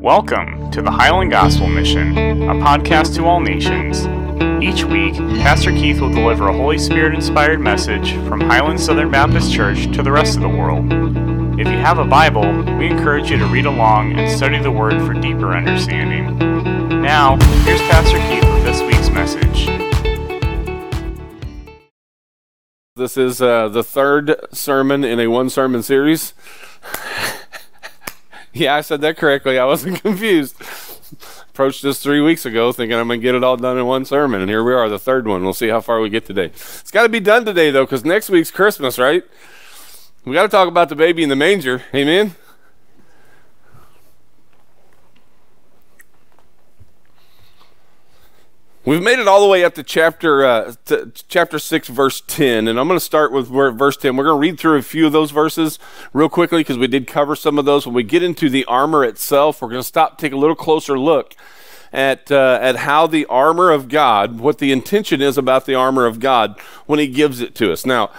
Welcome to the Highland Gospel Mission, a podcast to all nations. Each week, Pastor Keith will deliver a Holy Spirit inspired message from Highland Southern Baptist Church to the rest of the world. If you have a Bible, we encourage you to read along and study the Word for deeper understanding. Now, here's Pastor Keith with this week's message. This is uh, the third sermon in a one sermon series. Yeah, I said that correctly. I wasn't confused. Approached this three weeks ago thinking I'm going to get it all done in one sermon, and here we are, the third one. We'll see how far we get today. It's got to be done today, though, because next week's Christmas, right? We got to talk about the baby in the manger. Amen? We've made it all the way up to chapter uh, to chapter six, verse ten, and I'm going to start with verse ten. We're going to read through a few of those verses real quickly because we did cover some of those. When we get into the armor itself, we're going to stop, take a little closer look at uh, at how the armor of God, what the intention is about the armor of God when He gives it to us. Now,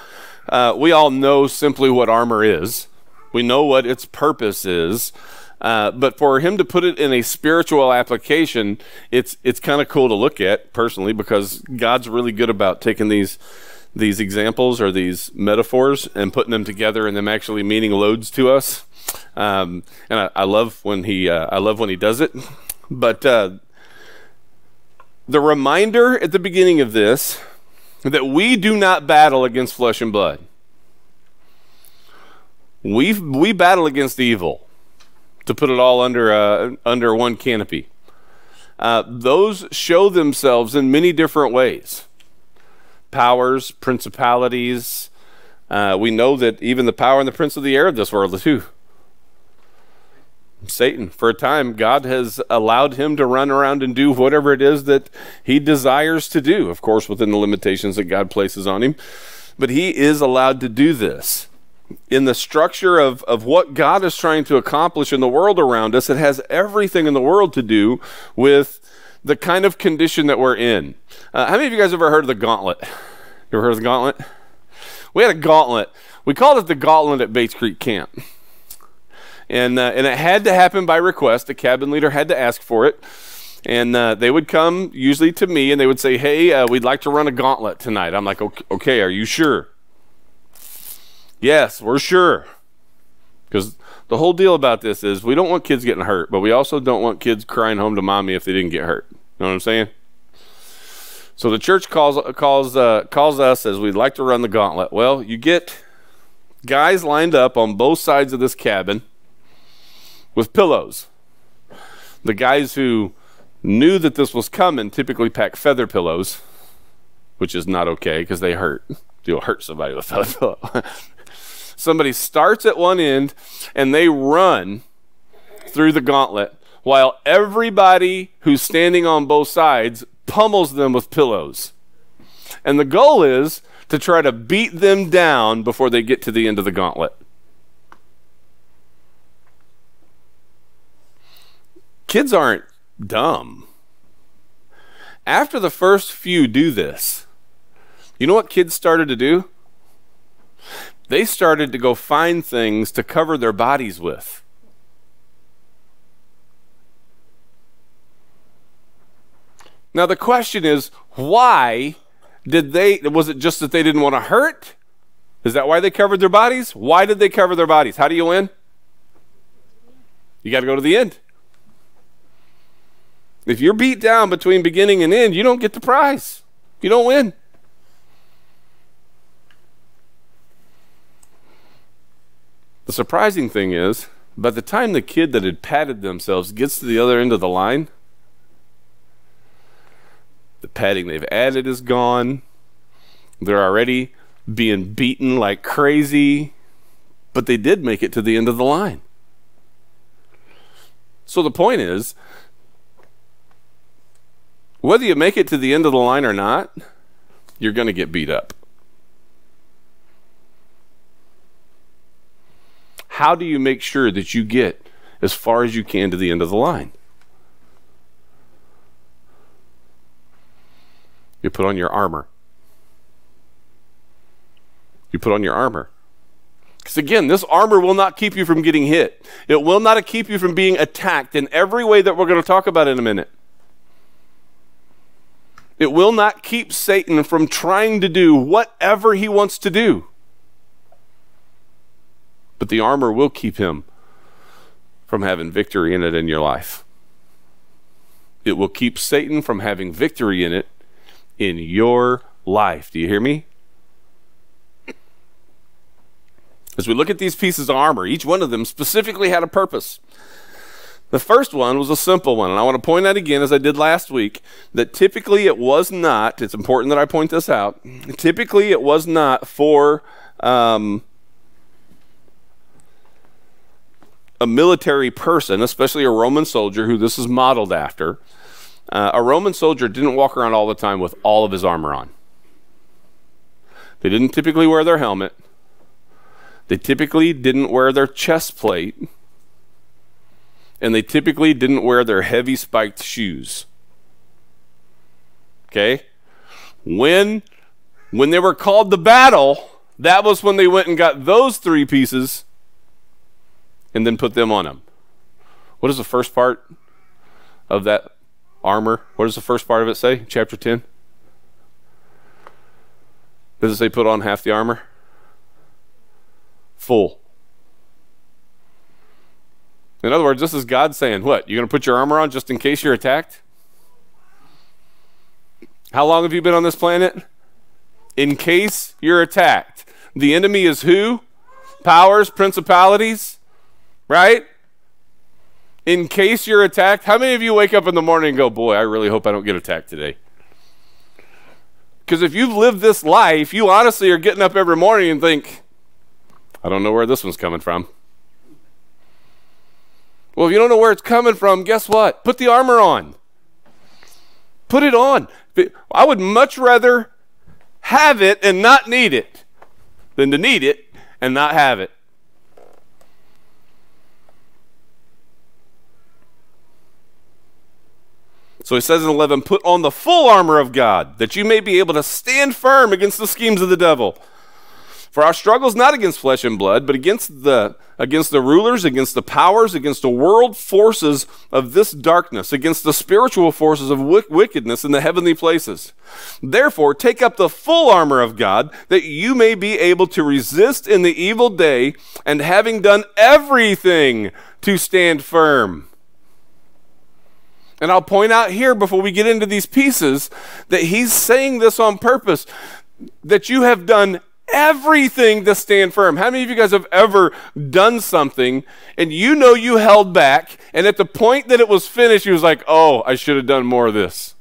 uh, we all know simply what armor is. We know what its purpose is. Uh, but for him to put it in a spiritual application, it's it's kind of cool to look at personally because God's really good about taking these these examples or these metaphors and putting them together and them actually meaning loads to us. Um, and I, I, love when he uh, I love when he does it. But uh, the reminder at the beginning of this that we do not battle against flesh and blood. We we battle against evil to put it all under uh, under one canopy. Uh, those show themselves in many different ways. Powers, principalities. Uh, we know that even the power and the prince of the air of this world too. Satan, for a time, God has allowed him to run around and do whatever it is that he desires to do, of course, within the limitations that God places on him. But he is allowed to do this in the structure of, of what God is trying to accomplish in the world around us, it has everything in the world to do with the kind of condition that we're in. Uh, how many of you guys ever heard of the gauntlet? You ever heard of the gauntlet? We had a gauntlet. We called it the gauntlet at Bates Creek Camp. And, uh, and it had to happen by request. The cabin leader had to ask for it. And uh, they would come usually to me and they would say, Hey, uh, we'd like to run a gauntlet tonight. I'm like, Okay, okay are you sure? Yes, we're sure. Because the whole deal about this is we don't want kids getting hurt, but we also don't want kids crying home to mommy if they didn't get hurt. You know what I'm saying? So the church calls calls uh, calls us as we'd like to run the gauntlet. Well, you get guys lined up on both sides of this cabin with pillows. The guys who knew that this was coming typically pack feather pillows, which is not okay because they hurt. You'll hurt somebody with a feather pillow. Somebody starts at one end and they run through the gauntlet while everybody who's standing on both sides pummels them with pillows. And the goal is to try to beat them down before they get to the end of the gauntlet. Kids aren't dumb. After the first few do this, you know what kids started to do? They started to go find things to cover their bodies with. Now the question is, why did they was it just that they didn't want to hurt? Is that why they covered their bodies? Why did they cover their bodies? How do you win? You got to go to the end. If you're beat down between beginning and end, you don't get the prize. You don't win. The surprising thing is, by the time the kid that had patted themselves gets to the other end of the line, the padding they've added is gone. They're already being beaten like crazy, but they did make it to the end of the line. So the point is whether you make it to the end of the line or not, you're going to get beat up. How do you make sure that you get as far as you can to the end of the line? You put on your armor. You put on your armor. Because again, this armor will not keep you from getting hit, it will not keep you from being attacked in every way that we're going to talk about in a minute. It will not keep Satan from trying to do whatever he wants to do. But the armor will keep him from having victory in it in your life. It will keep Satan from having victory in it in your life. Do you hear me? As we look at these pieces of armor, each one of them specifically had a purpose. The first one was a simple one, and I want to point out again, as I did last week, that typically it was not, it's important that I point this out, typically it was not for um, a military person, especially a Roman soldier who this is modeled after. Uh, a Roman soldier didn't walk around all the time with all of his armor on. They didn't typically wear their helmet. They typically didn't wear their chest plate and they typically didn't wear their heavy spiked shoes. Okay? When when they were called to battle, that was when they went and got those three pieces and then put them on them. What is the first part of that armor? What does the first part of it say? Chapter 10? Does it say put on half the armor? Full. In other words, this is God saying, What? You're going to put your armor on just in case you're attacked? How long have you been on this planet? In case you're attacked. The enemy is who? Powers, principalities, right? In case you're attacked. How many of you wake up in the morning and go, Boy, I really hope I don't get attacked today? Because if you've lived this life, you honestly are getting up every morning and think, I don't know where this one's coming from. Well, if you don't know where it's coming from, guess what? Put the armor on. Put it on. I would much rather have it and not need it than to need it and not have it. So he says in 11, put on the full armor of God, that you may be able to stand firm against the schemes of the devil. For our struggle is not against flesh and blood, but against the against the rulers, against the powers, against the world forces of this darkness, against the spiritual forces of wickedness in the heavenly places. Therefore, take up the full armor of God, that you may be able to resist in the evil day, and having done everything to stand firm. And I'll point out here before we get into these pieces that he's saying this on purpose that you have done everything to stand firm. How many of you guys have ever done something and you know you held back, and at the point that it was finished, you was like, "Oh, I should have done more of this.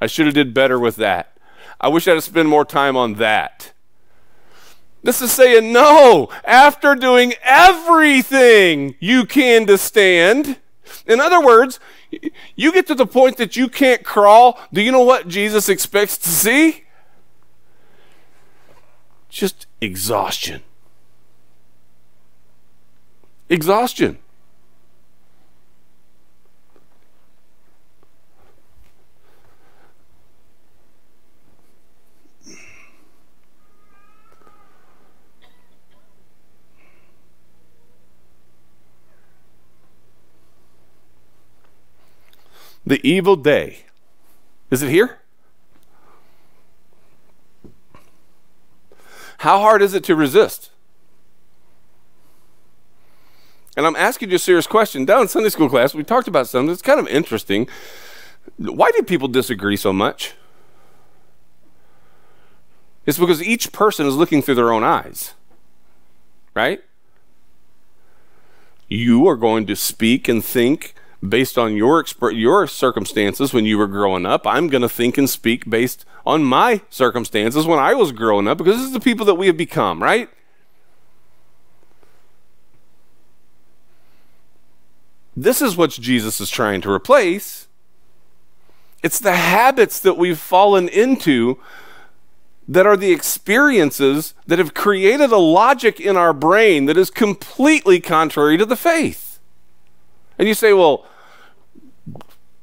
I should have did better with that. I wish I'd have spent more time on that." This is saying no. After doing everything you can to stand, in other words, you get to the point that you can't crawl. Do you know what Jesus expects to see? just exhaustion. Exhaustion. The evil day. Is it here? How hard is it to resist? And I'm asking you a serious question. Down in Sunday school class, we talked about something that's kind of interesting. Why do people disagree so much? It's because each person is looking through their own eyes, right? You are going to speak and think based on your exp- your circumstances when you were growing up. I'm going to think and speak based on my circumstances when I was growing up because this is the people that we have become, right? This is what Jesus is trying to replace. It's the habits that we've fallen into that are the experiences that have created a logic in our brain that is completely contrary to the faith. And you say, well,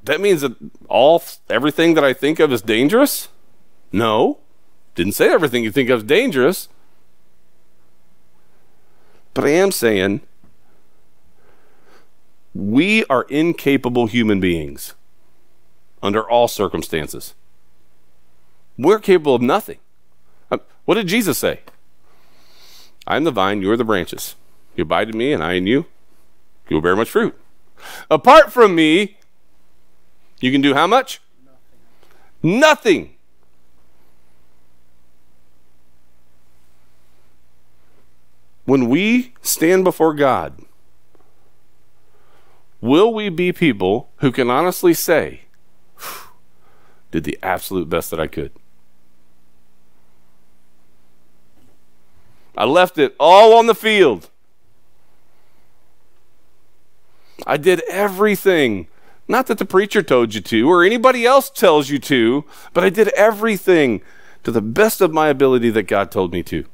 that means that all everything that I think of is dangerous? No. Didn't say everything you think of is dangerous. But I am saying we are incapable human beings under all circumstances. We're capable of nothing. Uh, what did Jesus say? I am the vine, you are the branches. You abide in me, and I in you. You will bear much fruit. Apart from me, you can do how much? Nothing. Nothing. When we stand before God, will we be people who can honestly say, did the absolute best that I could? I left it all on the field. I did everything. Not that the preacher told you to or anybody else tells you to, but I did everything to the best of my ability that God told me to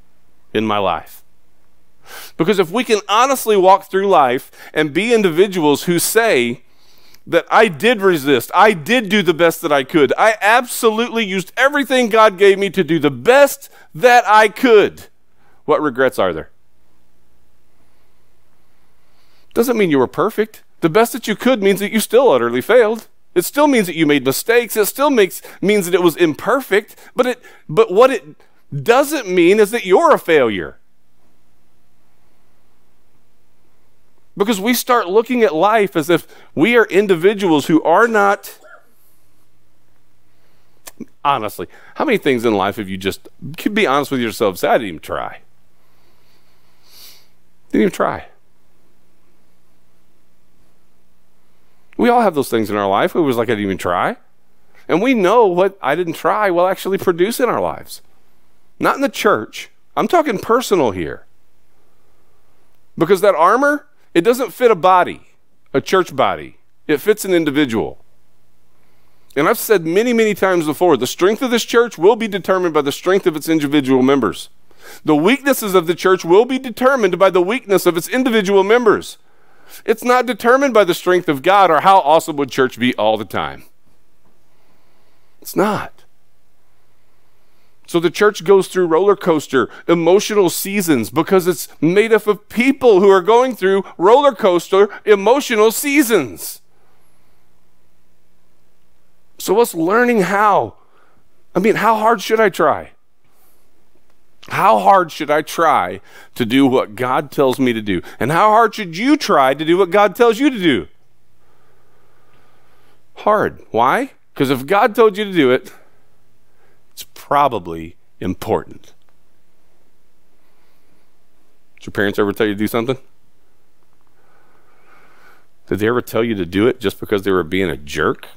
in my life. Because if we can honestly walk through life and be individuals who say that I did resist, I did do the best that I could, I absolutely used everything God gave me to do the best that I could, what regrets are there? Doesn't mean you were perfect. The best that you could means that you still utterly failed. It still means that you made mistakes. It still makes means that it was imperfect, but it but what it doesn't mean is that you're a failure. Because we start looking at life as if we are individuals who are not honestly, how many things in life have you just be honest with yourself, say I didn't even try. Didn't even try. We all have those things in our life. It was like I didn't even try. And we know what I didn't try will actually produce in our lives. Not in the church. I'm talking personal here. Because that armor, it doesn't fit a body, a church body. It fits an individual. And I've said many, many times before the strength of this church will be determined by the strength of its individual members. The weaknesses of the church will be determined by the weakness of its individual members. It's not determined by the strength of God or how awesome would church be all the time. It's not. So the church goes through roller coaster emotional seasons because it's made up of people who are going through roller coaster emotional seasons. So us learning how. I mean, how hard should I try? How hard should I try to do what God tells me to do? And how hard should you try to do what God tells you to do? Hard. Why? Because if God told you to do it, it's probably important. Did your parents ever tell you to do something? Did they ever tell you to do it just because they were being a jerk?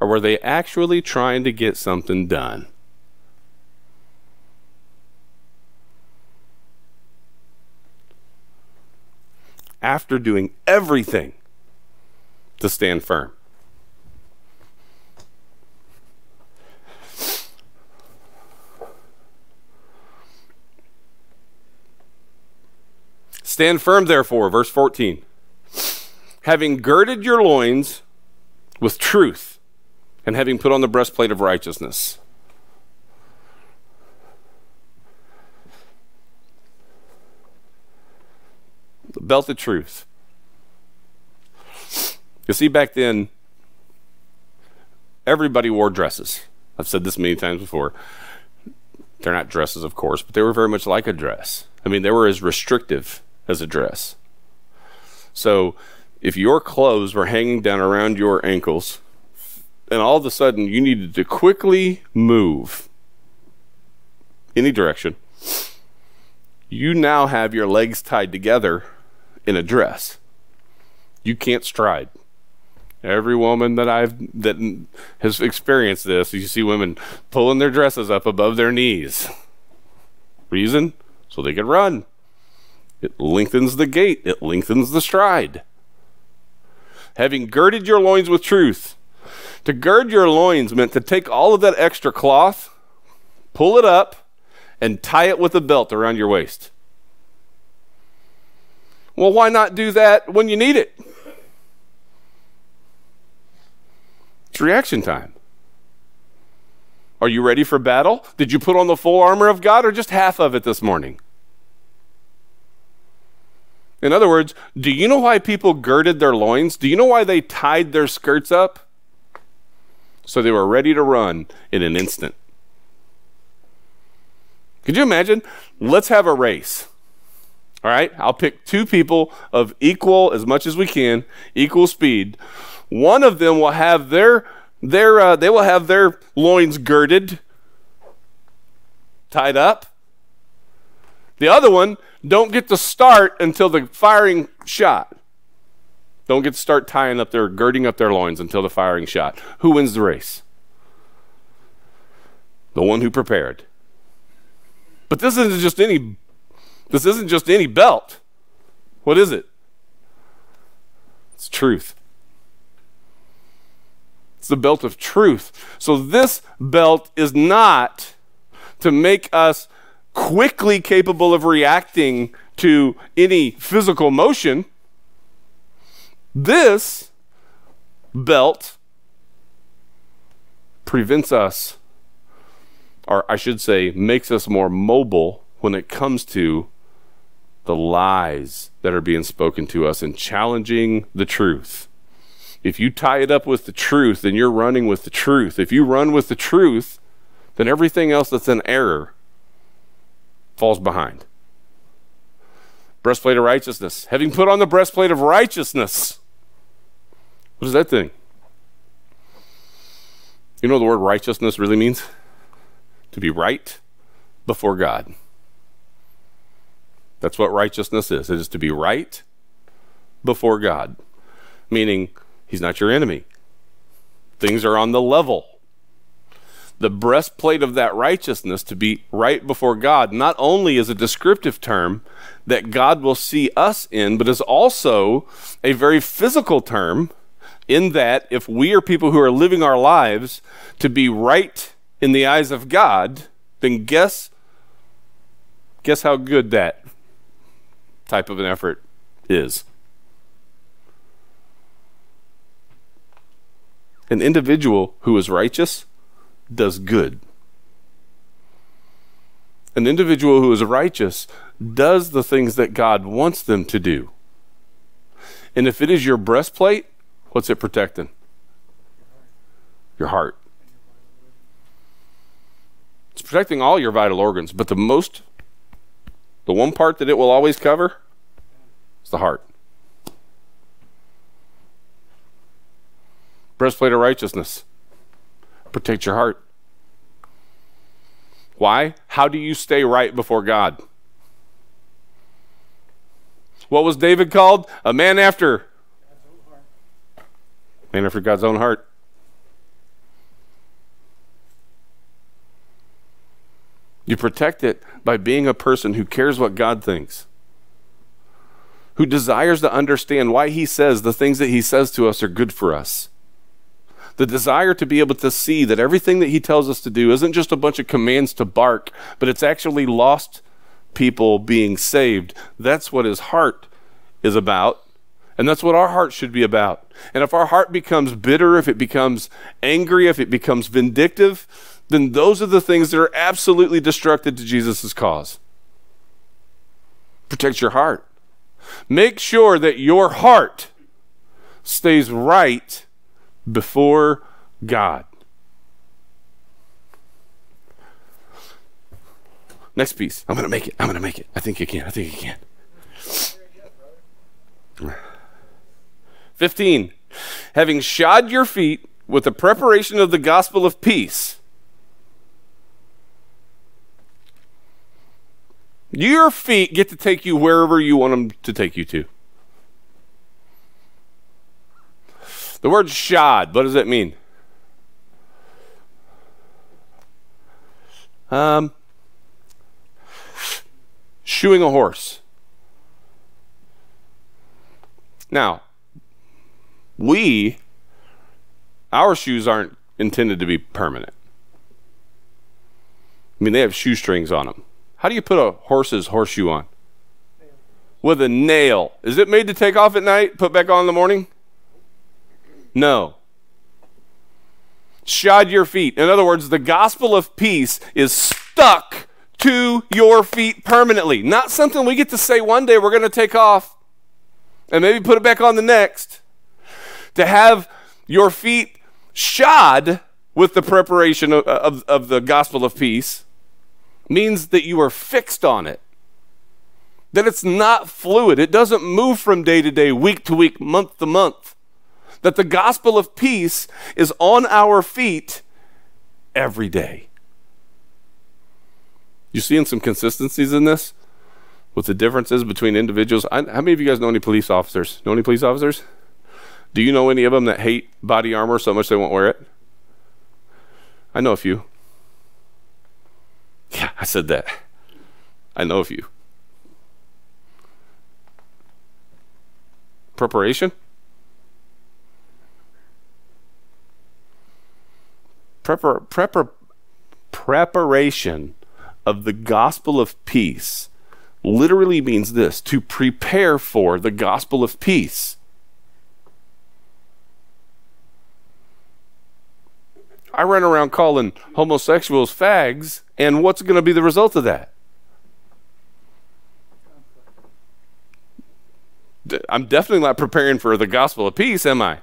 Or were they actually trying to get something done? After doing everything to stand firm. Stand firm, therefore, verse 14, having girded your loins with truth, and having put on the breastplate of righteousness. The belt of truth. You see, back then, everybody wore dresses. I've said this many times before. They're not dresses, of course, but they were very much like a dress. I mean, they were as restrictive as a dress. So, if your clothes were hanging down around your ankles, and all of a sudden you needed to quickly move any direction, you now have your legs tied together in a dress. You can't stride. Every woman that I've that has experienced this, you see women pulling their dresses up above their knees. Reason? So they can run. It lengthens the gait, it lengthens the stride. Having girded your loins with truth. To gird your loins meant to take all of that extra cloth, pull it up, and tie it with a belt around your waist. Well, why not do that when you need it? It's reaction time. Are you ready for battle? Did you put on the full armor of God or just half of it this morning? In other words, do you know why people girded their loins? Do you know why they tied their skirts up? So they were ready to run in an instant. Could you imagine? Let's have a race. All right, I'll pick two people of equal, as much as we can, equal speed. One of them will have their their uh, they will have their loins girded, tied up. The other one don't get to start until the firing shot. Don't get to start tying up their girding up their loins until the firing shot. Who wins the race? The one who prepared. But this isn't just any this isn't just any belt. What is it? It's truth. It's the belt of truth. So this belt is not to make us quickly capable of reacting to any physical motion. This belt prevents us, or I should say, makes us more mobile when it comes to the lies that are being spoken to us and challenging the truth. If you tie it up with the truth, then you're running with the truth. If you run with the truth, then everything else that's in error falls behind. Breastplate of righteousness. Having put on the breastplate of righteousness. What is that thing? You know what the word righteousness really means? To be right before God. That's what righteousness is. It is to be right before God, meaning He's not your enemy. Things are on the level. The breastplate of that righteousness to be right before God not only is a descriptive term that God will see us in, but is also a very physical term in that if we are people who are living our lives to be right in the eyes of God, then guess guess how good that type of an effort is. An individual who is righteous does good. An individual who is righteous does the things that God wants them to do. And if it is your breastplate, what's it protecting? Your heart. It's protecting all your vital organs, but the most, the one part that it will always cover the heart. Breastplate of righteousness. Protect your heart. Why? How do you stay right before God? What was David called? A man after. Man after God's own heart. You protect it by being a person who cares what God thinks who desires to understand why he says the things that he says to us are good for us. The desire to be able to see that everything that he tells us to do isn't just a bunch of commands to bark, but it's actually lost people being saved. That's what his heart is about. And that's what our heart should be about. And if our heart becomes bitter, if it becomes angry, if it becomes vindictive, then those are the things that are absolutely destructive to Jesus' cause. Protect your heart. Make sure that your heart stays right before God. Next piece. I'm going to make it. I'm going to make it. I think you can. I think you can. 15. Having shod your feet with the preparation of the gospel of peace Your feet get to take you wherever you want them to take you to. The word shod, what does that mean? Um, shoeing a horse. Now, we, our shoes aren't intended to be permanent. I mean, they have shoestrings on them. How do you put a horse's horseshoe on? With a nail. Is it made to take off at night, put back on in the morning? No. Shod your feet. In other words, the gospel of peace is stuck to your feet permanently. Not something we get to say one day we're going to take off. and maybe put it back on the next. To have your feet shod with the preparation of, of, of the gospel of peace means that you are fixed on it that it's not fluid. It doesn't move from day to day, week to week, month to month. That the gospel of peace is on our feet every day. You seeing some consistencies in this? With the differences between individuals? I, how many of you guys know any police officers? Know any police officers? Do you know any of them that hate body armor so much they won't wear it? I know a few. Yeah, I said that. I know of you. Preparation? Prepar- prepar- preparation of the gospel of peace literally means this to prepare for the gospel of peace. I run around calling homosexuals fags, and what's going to be the result of that? I'm definitely not preparing for the gospel of peace, am I?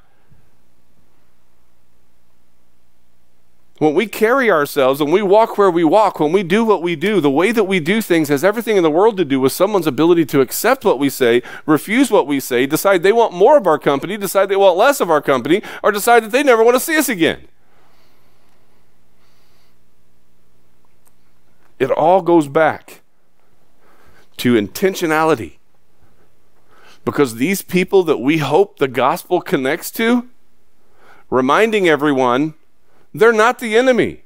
When we carry ourselves and we walk where we walk, when we do what we do, the way that we do things has everything in the world to do with someone's ability to accept what we say, refuse what we say, decide they want more of our company, decide they want less of our company, or decide that they never want to see us again. It all goes back to intentionality. Because these people that we hope the gospel connects to, reminding everyone they're not the enemy.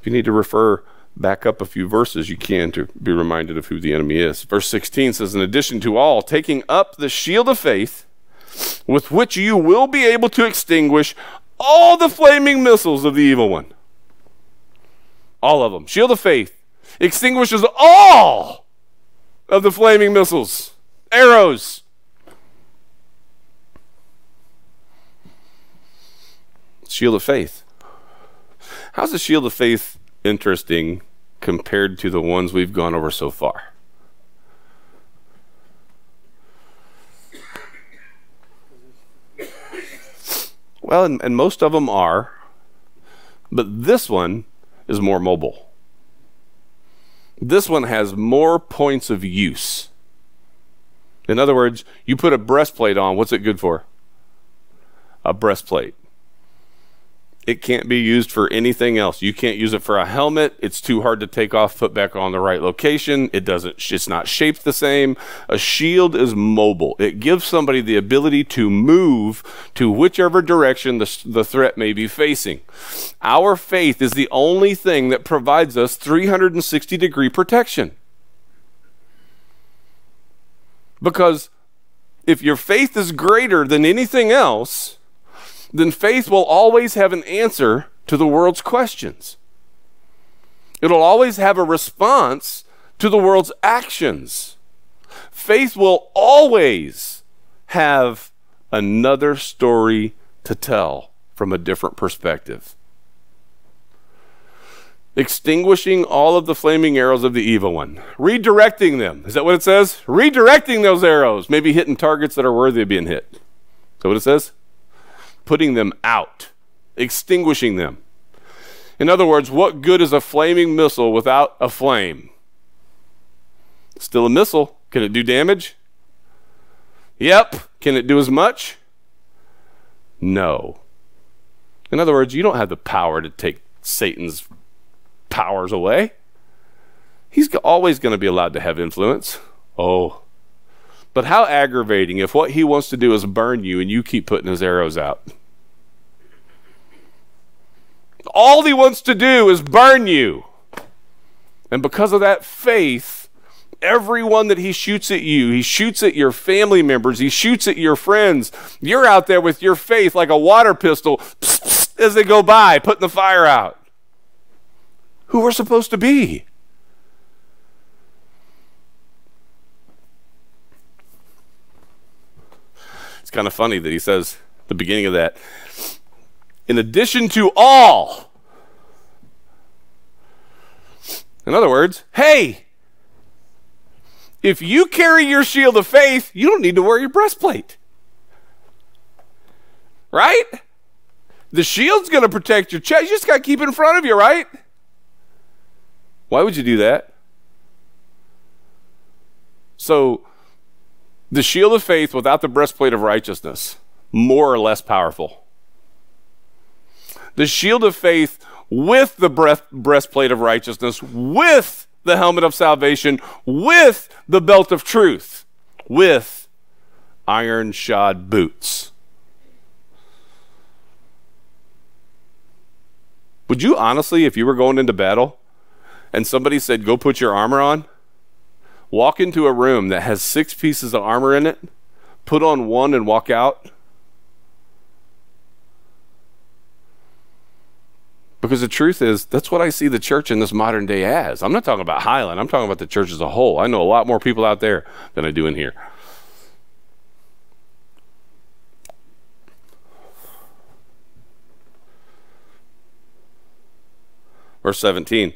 If you need to refer back up a few verses, you can to be reminded of who the enemy is. Verse 16 says, In addition to all, taking up the shield of faith, with which you will be able to extinguish all the flaming missiles of the evil one. All of them. Shield of faith extinguishes all of the flaming missiles, arrows, shield of faith. How's the shield of faith interesting compared to the ones we've gone over so far? Well, and, and, most of them are, but this one is more mobile. This one has more points of use. In other words, you put a breastplate on, what's it good for? A breastplate. It can't be used for anything else. You can't use it for a helmet. It's too hard to take off, put back on the right location. It doesn't, it's not shaped the same. A shield is mobile. It gives somebody the ability to move to whichever direction the, the threat may be facing. Our faith is the only thing that provides us 360 degree protection. Because if your faith is greater than anything else, then faith will always have an answer to the world's questions. It'll always have a response to the world's actions. Faith will always have another story to tell from a different perspective. Extinguishing all of the flaming arrows of the evil one, redirecting them. Is that what it says? Redirecting those arrows, maybe hitting targets that are worthy of being hit. Is that what it says? Putting them out, extinguishing them. In other words, what good is a flaming missile without a flame? Still a missile. Can it do damage? Yep. Can it do as much? No. In other words, you don't have the power to take Satan's powers away. He's always going to be allowed to have influence. Oh. But how aggravating if what he wants to do is burn you and you keep putting his arrows out. All he wants to do is burn you. And because of that faith, everyone that he shoots at you, he shoots at your family members, he shoots at your friends. You're out there with your faith like a water pistol psst, psst, as they go by, putting the fire out. Who we're supposed to be. Kind of funny that he says the beginning of that in addition to all. In other words, hey, If you carry your shield of faith, you don't need to wear your breastplate. Right? The shield's going to protect your chest. You just got to keep it in front of you, right? Why would you do that? So, the shield of faith without the breastplate of righteousness, more or less powerful. The shield of faith with the breast, breastplate of righteousness, with the helmet of salvation, with the belt of truth, with iron shod boots. Would you honestly, if you were going into battle and somebody said, go put your armor on, walk into a room that has six pieces of armor in it, put on one and walk out? Because the truth is, that's what I see the church in this modern day as. I'm not talking about Highland, I'm talking about the church as a whole. I know a lot more people out there than I do in here. Verse 17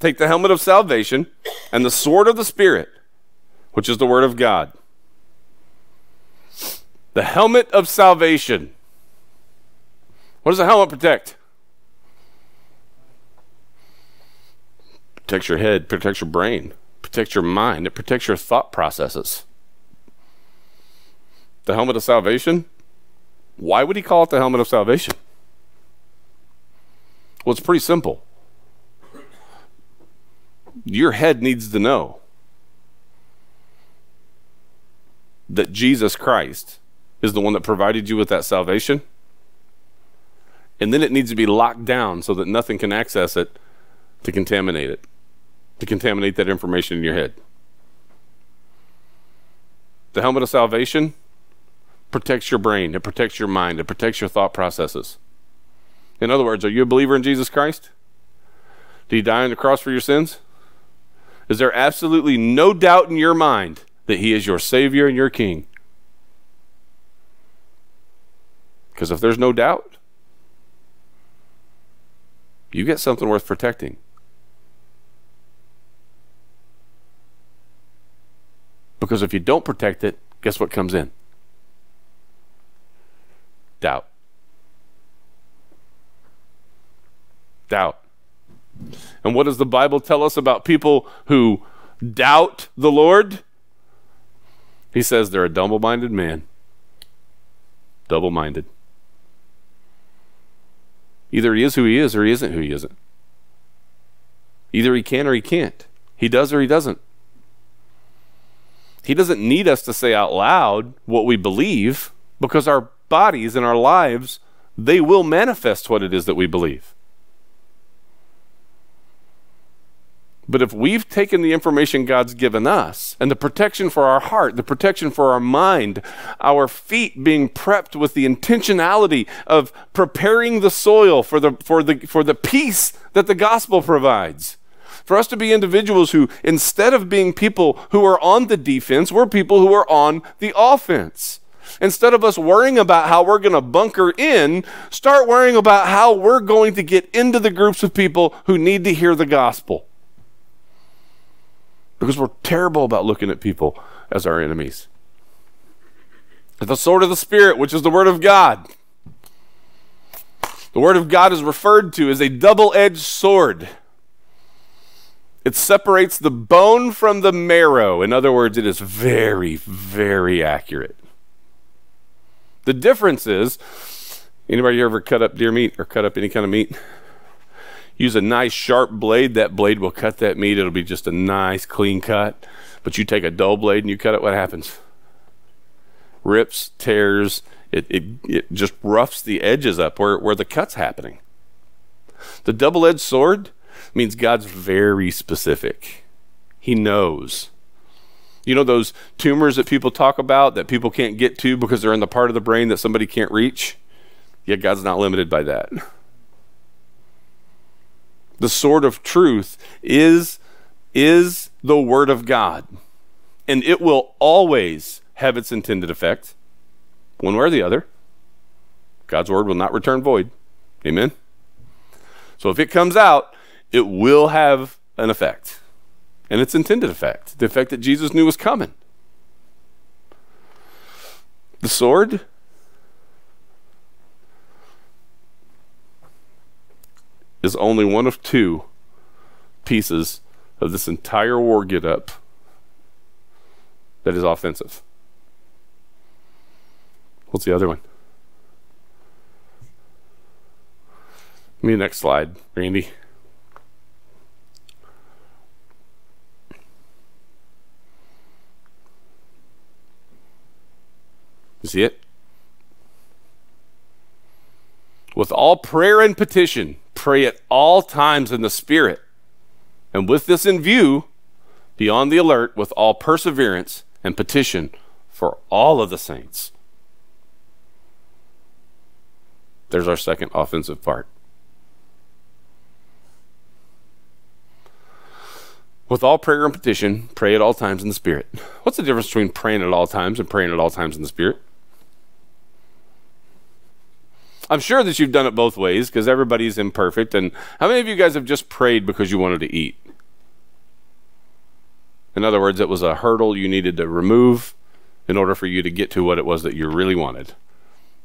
Take the helmet of salvation and the sword of the Spirit, which is the word of God. The helmet of salvation. What does a helmet protect? Protects your head, protects your brain, protects your mind, it protects your thought processes. The helmet of salvation? Why would he call it the helmet of salvation? Well, it's pretty simple your head needs to know that Jesus Christ is the one that provided you with that salvation. And then it needs to be locked down so that nothing can access it to contaminate it, to contaminate that information in your head. The helmet of salvation protects your brain, it protects your mind, it protects your thought processes. In other words, are you a believer in Jesus Christ? Did he die on the cross for your sins? Is there absolutely no doubt in your mind that He is your Savior and your King? Because if there's no doubt, you get something worth protecting. Because if you don't protect it, guess what comes in? Doubt. Doubt. And what does the Bible tell us about people who doubt the Lord? He says they're a double minded man. Double minded. Either he is who he is or he isn't who he isn't. Either he can or he can't. He does or he doesn't. He doesn't need us to say out loud what we believe because our bodies and our lives, they will manifest what it is that we believe. But if we've taken the information God's given us and the protection for our heart, the protection for our mind, our feet being prepped with the intentionality of preparing the soil for the, for the, for the peace that the gospel provides, for us to be individuals who, instead of being people who are on the defense, we're people who are on the offense. Instead of us worrying about how we're going to bunker in, start worrying about how we're going to get into the groups of people who need to hear the gospel because we're terrible about looking at people as our enemies. The sword of the Spirit, which is the Word of God. The Word of God is referred to as a double edged sword. It separates the bone from the marrow. In other words, it is very, very accurate. The difference is anybody ever cut up deer meat or cut up any kind of meat? Use a nice sharp blade, that blade will cut that meat. It'll be just a nice clean cut. But you take a dull blade and you cut it, what happens? Rips, tears, it, it, it just roughs the edges up where, where the cut's happening. The double edged sword means God's very specific. He knows. You know those tumors that people talk about that people can't get to because they're in the part of the brain that somebody can't reach? Yet God's not limited by that the sword of truth is is the word of God. And it will always have its intended effect, one way or the other. God's word will not return void. Amen. So if it comes out, it will have an effect. and its intended effect, the effect that Jesus knew was coming. The sword is only one of two pieces of this entire war get up that is offensive. What's the other one? Me next slide, Randy. You see it? With all prayer and petition, pray at all times in the Spirit. And with this in view, be on the alert with all perseverance and petition for all of the saints. There's our second offensive part. With all prayer and petition, pray at all times in the Spirit. What's the difference between praying at all times and praying at all times in the Spirit? I'm sure that you've done it both ways because everybody's imperfect. And how many of you guys have just prayed because you wanted to eat? In other words, it was a hurdle you needed to remove in order for you to get to what it was that you really wanted.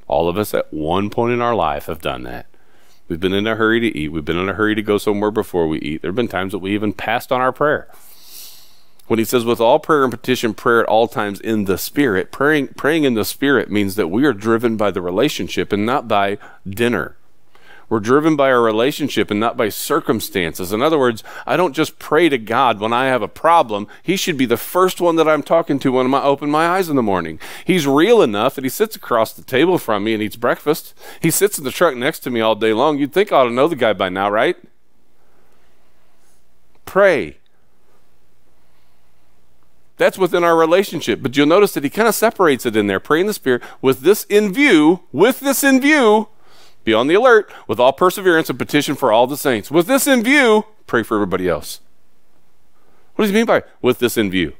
All of us at one point in our life have done that. We've been in a hurry to eat. We've been in a hurry to go somewhere before we eat. There have been times that we even passed on our prayer. When he says, with all prayer and petition, prayer at all times in the Spirit, praying, praying in the Spirit means that we are driven by the relationship and not by dinner. We're driven by our relationship and not by circumstances. In other words, I don't just pray to God when I have a problem. He should be the first one that I'm talking to when I open my eyes in the morning. He's real enough that he sits across the table from me and eats breakfast. He sits in the truck next to me all day long. You'd think I ought to know the guy by now, right? Pray. That's within our relationship. But you'll notice that he kind of separates it in there. Pray in the Spirit with this in view, with this in view, be on the alert with all perseverance and petition for all the saints. With this in view, pray for everybody else. What does he mean by with this in view?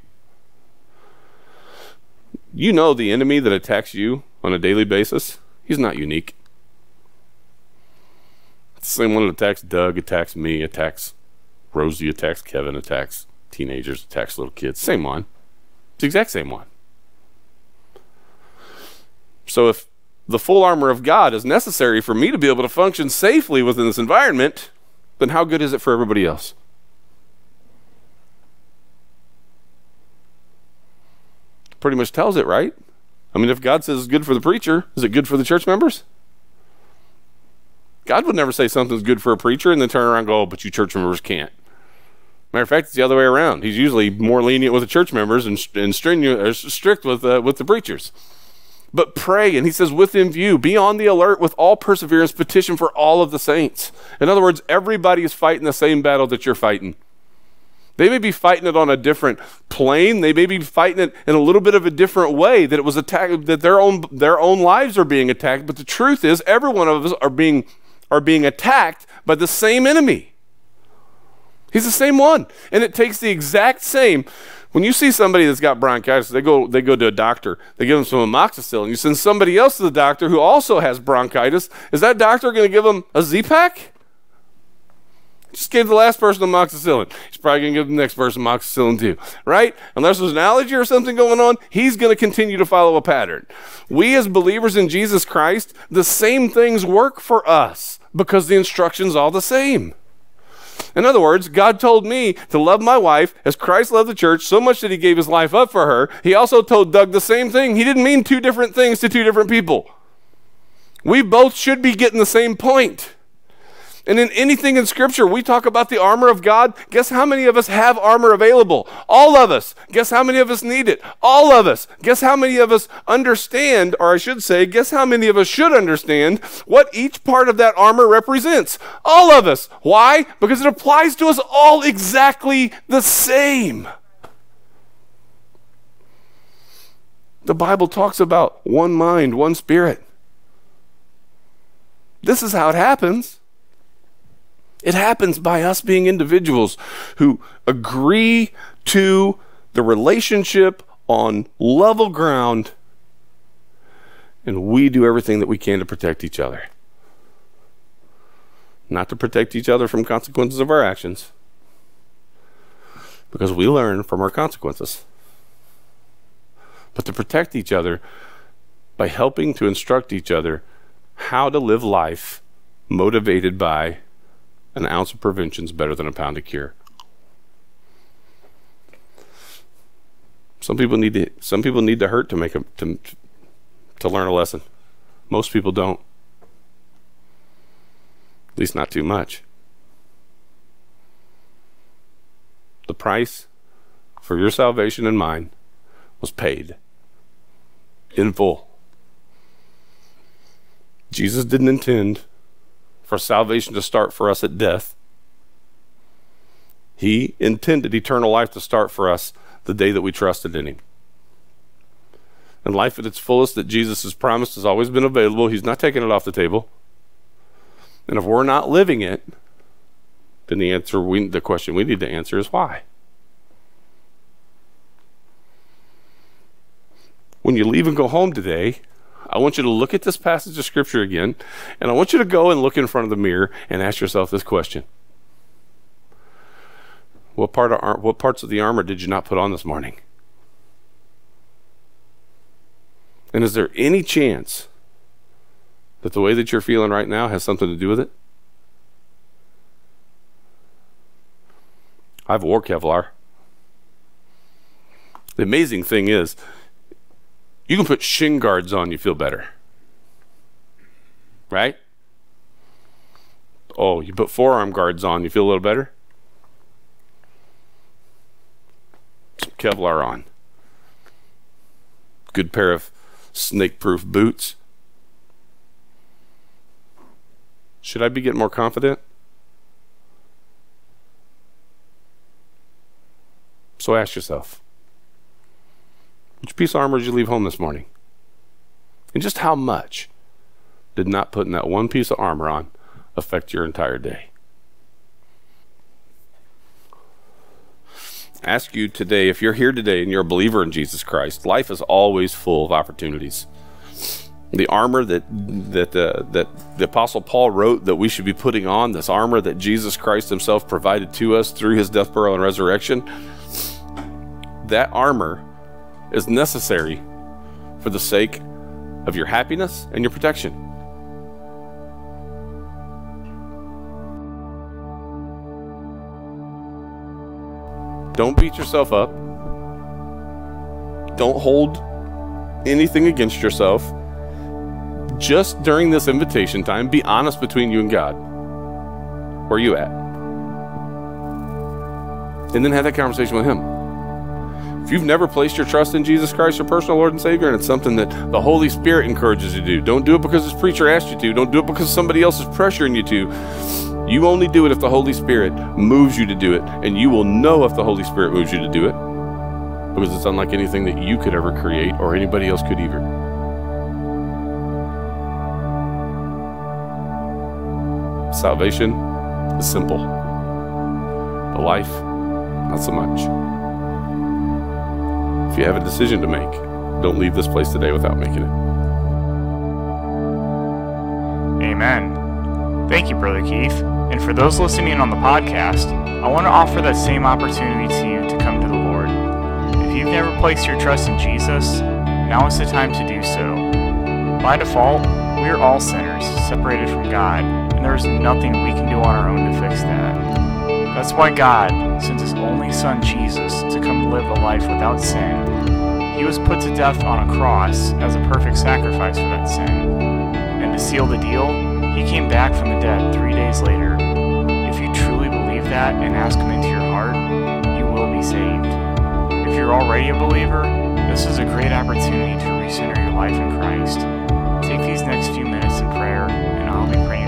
You know the enemy that attacks you on a daily basis, he's not unique. It's the same one that attacks Doug, attacks me, attacks Rosie, attacks Kevin, attacks teenagers, attacks little kids. Same one. It's the exact same one. So if the full armor of God is necessary for me to be able to function safely within this environment, then how good is it for everybody else? Pretty much tells it, right? I mean, if God says it's good for the preacher, is it good for the church members? God would never say something's good for a preacher and then turn around and go, oh, but you church members can't. Matter of fact, it's the other way around. He's usually more lenient with the church members and, and strict with, uh, with the preachers but pray. And he says, within view, be on the alert with all perseverance, petition for all of the saints. In other words, everybody is fighting the same battle that you're fighting. They may be fighting it on a different plane. They may be fighting it in a little bit of a different way that it was attacked, that their own, their own lives are being attacked. But the truth is, every one of us are being, are being attacked by the same enemy. He's the same one. And it takes the exact same when you see somebody that's got bronchitis, they go, they go to a doctor, they give them some amoxicillin. You send somebody else to the doctor who also has bronchitis. Is that doctor going to give them a Z-Pak? Just gave the last person amoxicillin. He's probably going to give the next person amoxicillin too, right? Unless there's an allergy or something going on, he's going to continue to follow a pattern. We as believers in Jesus Christ, the same things work for us because the instruction's all the same. In other words, God told me to love my wife as Christ loved the church so much that he gave his life up for her. He also told Doug the same thing. He didn't mean two different things to two different people. We both should be getting the same point. And in anything in Scripture, we talk about the armor of God. Guess how many of us have armor available? All of us. Guess how many of us need it? All of us. Guess how many of us understand, or I should say, guess how many of us should understand what each part of that armor represents? All of us. Why? Because it applies to us all exactly the same. The Bible talks about one mind, one spirit. This is how it happens. It happens by us being individuals who agree to the relationship on level ground, and we do everything that we can to protect each other. Not to protect each other from consequences of our actions, because we learn from our consequences. But to protect each other by helping to instruct each other how to live life motivated by an ounce of prevention is better than a pound of cure. Some people need to some people need to hurt to make a to, to learn a lesson. Most people don't. At least not too much. The price for your salvation and mine was paid in full. Jesus didn't intend for salvation to start for us at death. He intended eternal life to start for us the day that we trusted in Him. And life at its fullest that Jesus has promised has always been available. He's not taking it off the table. And if we're not living it, then the answer we, the question we need to answer is why. When you leave and go home today, I want you to look at this passage of scripture again, and I want you to go and look in front of the mirror and ask yourself this question. What part of what parts of the armor did you not put on this morning? And is there any chance that the way that you're feeling right now has something to do with it? I've wore Kevlar. The amazing thing is, you can put shin guards on, you feel better. Right? Oh, you put forearm guards on, you feel a little better? Some Kevlar on. Good pair of snake proof boots. Should I be getting more confident? So ask yourself which piece of armor did you leave home this morning? And just how much did not putting that one piece of armor on affect your entire day? ask you today if you're here today and you're a believer in Jesus Christ, life is always full of opportunities. The armor that that uh, that the apostle Paul wrote that we should be putting on, this armor that Jesus Christ himself provided to us through his death, burial and resurrection, that armor is necessary for the sake of your happiness and your protection. Don't beat yourself up. Don't hold anything against yourself. Just during this invitation time, be honest between you and God. Where are you at? And then have that conversation with Him. If you've never placed your trust in Jesus Christ, your personal Lord and Savior, and it's something that the Holy Spirit encourages you to do, don't do it because this preacher asked you to. Don't do it because somebody else is pressuring you to. You only do it if the Holy Spirit moves you to do it, and you will know if the Holy Spirit moves you to do it because it's unlike anything that you could ever create or anybody else could either. Salvation is simple, but life, not so much. If you have a decision to make, don't leave this place today without making it. Amen. Thank you, Brother Keith. And for those listening on the podcast, I want to offer that same opportunity to you to come to the Lord. If you've never placed your trust in Jesus, now is the time to do so. By default, we are all sinners, separated from God, and there is nothing we can do on our own to fix that. That's why God sent his only Son, Jesus, to come live a life without sin. He was put to death on a cross as a perfect sacrifice for that sin. And to seal the deal, he came back from the dead three days later. If you truly believe that and ask him into your heart, you will be saved. If you're already a believer, this is a great opportunity to recenter your life in Christ. Take these next few minutes in prayer, and I'll be praying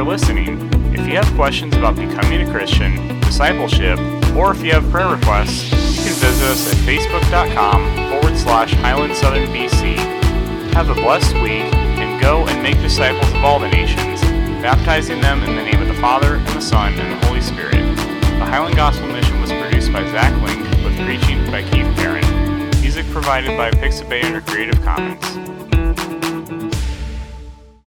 for listening. If you have questions about becoming a Christian, discipleship, or if you have prayer requests, you can visit us at facebook.com forward slash Highland Southern BC. Have a blessed week and go and make disciples of all the nations, baptizing them in the name of the Father, and the Son, and the Holy Spirit. The Highland Gospel Mission was produced by Zach Link with preaching by Keith Barron. Music provided by Pixabay under Creative Commons.